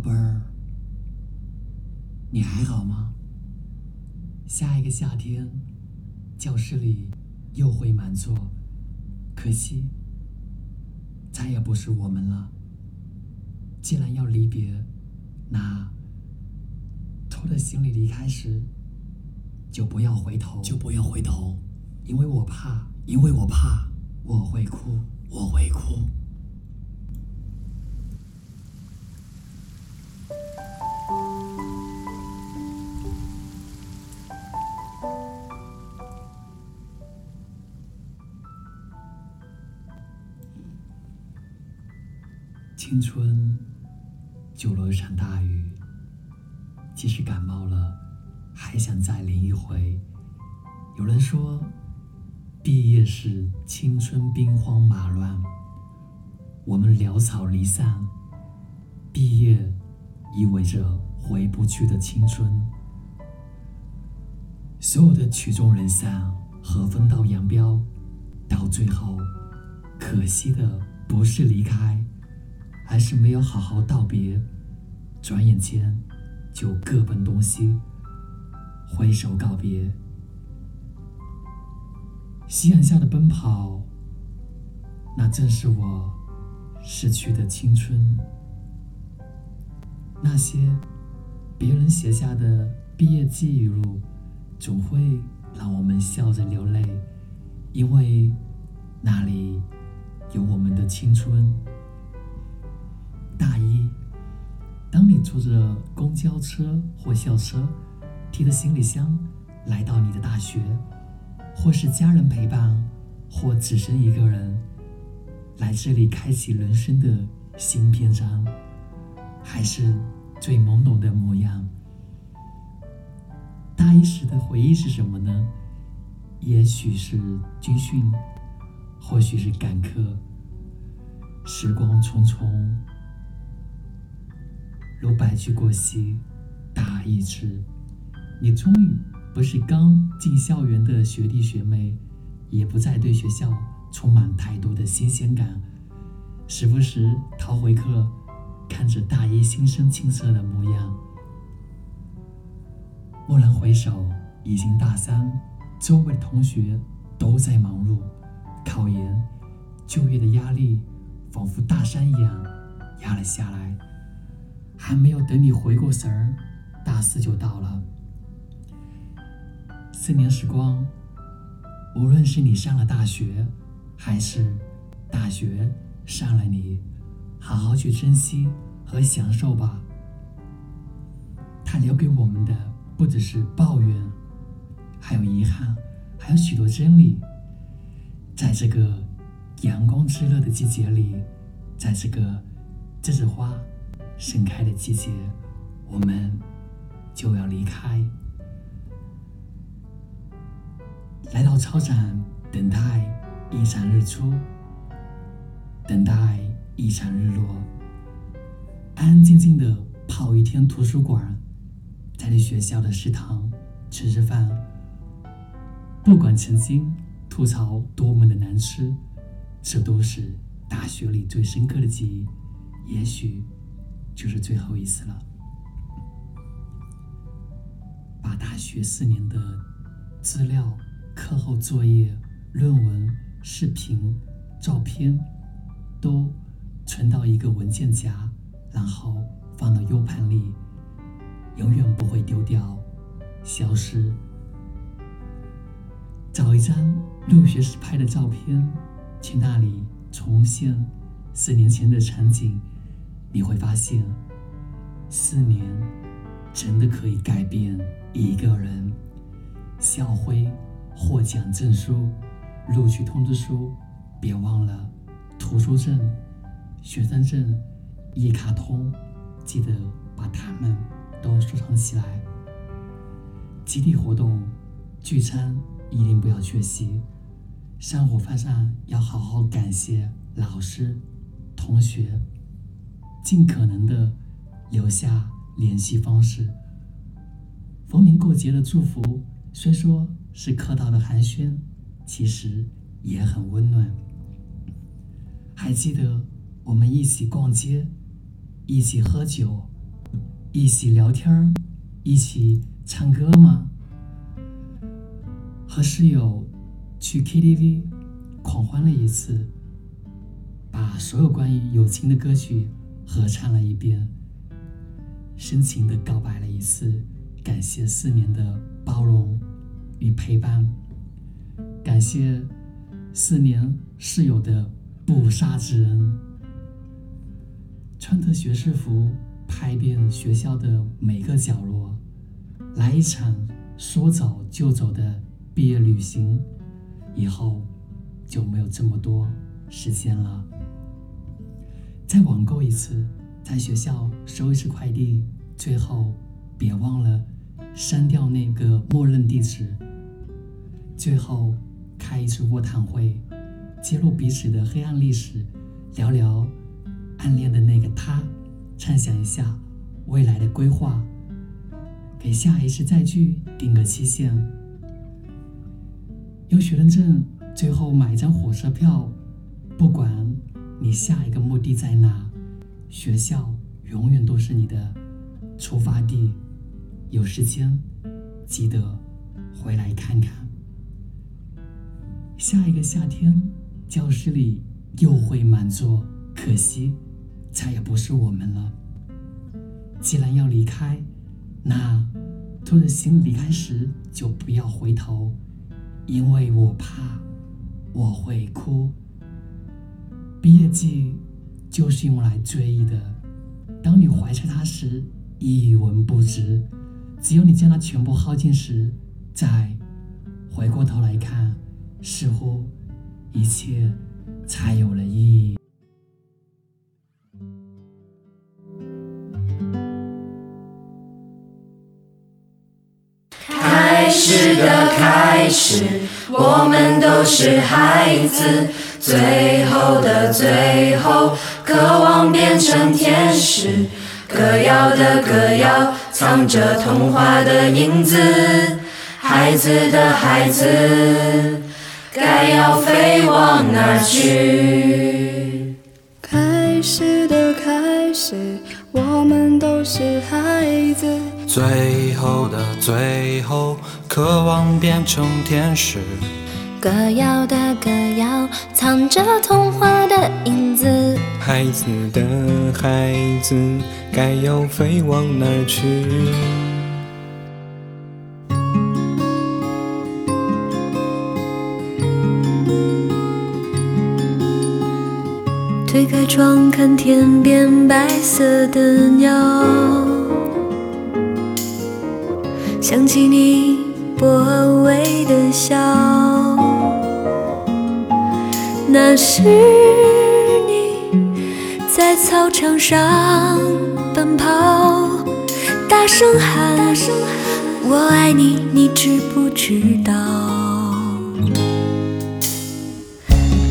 宝贝儿，你还好吗？下一个夏天，教室里又会满座，可惜再也不是我们了。既然要离别，那拖着行李离开时，就不要回头，就不要回头，因为我怕，因为我怕我会哭，我会哭。青春就如一场大雨，即使感冒了，还想再淋一回。有人说，毕业是青春兵荒马乱，我们潦草离散。毕业意味着回不去的青春，所有的曲终人散和分道扬镳，到最后，可惜的不是离开。还是没有好好道别，转眼间就各奔东西，挥手告别。夕阳下的奔跑，那正是我逝去的青春。那些别人写下的毕业记录，总会让我们笑着流泪，因为那里有我们的青春。当你坐着公交车或校车，提着行李箱来到你的大学，或是家人陪伴，或只身一个人来这里开启人生的新篇章，还是最懵懂的模样。大一时的回忆是什么呢？也许是军训，或许是赶课。时光匆匆。如白驹过隙，大意至，你终于不是刚进校园的学弟学妹，也不再对学校充满太多的新鲜感，时不时逃回课，看着大一新生青涩的模样。蓦然回首，已经大三，周围的同学都在忙碌，考研、就业的压力仿佛大山一样压了下来。还没有等你回过神儿，大四就到了。四年时光，无论是你上了大学，还是大学上了你，好好去珍惜和享受吧。它留给我们的不只是抱怨，还有遗憾，还有许多真理。在这个阳光炽热的季节里，在这个栀子花。盛开的季节，我们就要离开，来到操场，等待一场日出，等待一场日落，安安静静的泡一天图书馆，在你学校的食堂吃吃饭。不管曾经吐槽多么的难吃，这都是大学里最深刻的记忆。也许。就是最后一次了。把大学四年的资料、课后作业、论文、视频、照片都存到一个文件夹，然后放到 U 盘里，永远不会丢掉、消失。找一张入学时拍的照片，去那里重现四年前的场景。你会发现，四年真的可以改变一个人。校徽、获奖证书、录取通知书，别忘了图书证、学生证、一卡通，记得把它们都收藏起来。集体活动、聚餐一定不要缺席。上午饭上要好好感谢老师、同学。尽可能的留下联系方式。逢年过节的祝福，虽说是客套的寒暄，其实也很温暖。还记得我们一起逛街，一起喝酒，一起聊天一起唱歌吗？和室友去 KTV 狂欢了一次，把所有关于友情的歌曲合唱了一遍，深情的告白了一次，感谢四年的包容与陪伴，感谢四年室友的不杀之恩，穿着学士服拍遍学校的每个角落，来一场说走就走的。毕业旅行以后就没有这么多时间了。再网购一次，在学校收一次快递，最后别忘了删掉那个默认地址。最后开一次卧谈会，揭露彼此的黑暗历史，聊聊暗恋的那个他，畅想一下未来的规划，给下一次再聚定个期限。有学生证，最后买一张火车票。不管你下一个目的在哪，学校永远都是你的出发地。有时间记得回来看看。下一个夏天，教室里又会满座，可惜再也不是我们了。既然要离开，那拖着行李离开时就不要回头。因为我怕我会哭。毕业季就是用来追忆的。当你怀揣它时，一文不值；只有你将它全部耗尽时，再回过头来看，似乎一切才有了意义。开始的开始，我们都是孩子。最后的最后，渴望变成天使。歌谣的歌谣，藏着童话的影子。孩子的孩子，该要飞往哪去？开始的开始，我们都是孩子。最后的最后，渴望变成天使。歌谣的歌谣，藏着童话的影子。孩子的孩子，该要飞往哪儿去？推开窗，看天边白色的鸟。想起你薄微的笑，那是你在操场上奔跑，大声喊“我爱你”，你知不知道？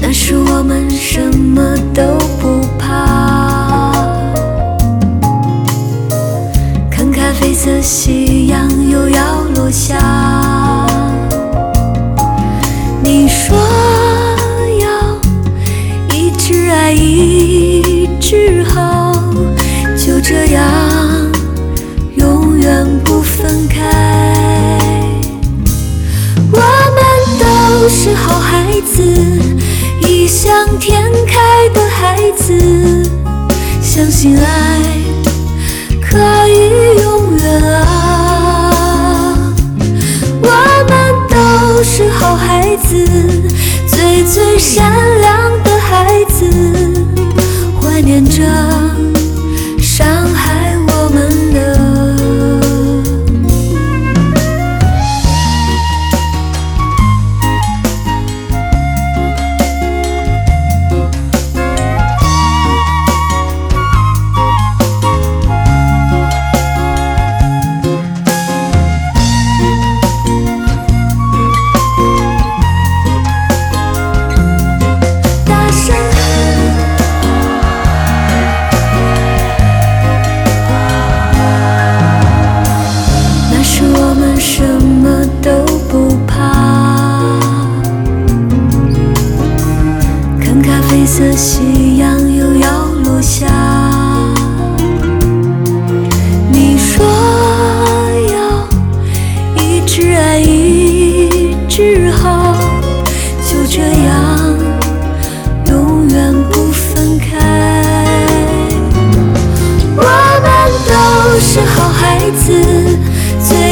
那时我们什么都不怕，看咖啡色夕阳。又要落下，这样永远不分开。我们都是好孩子，异想天开的孩子，相信爱可以永远啊。我们都是好孩子，最最善良的孩子，怀念着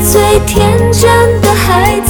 最天真的孩子。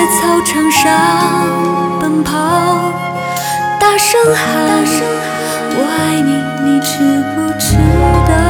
在操场上奔跑大声喊我爱你你知不知道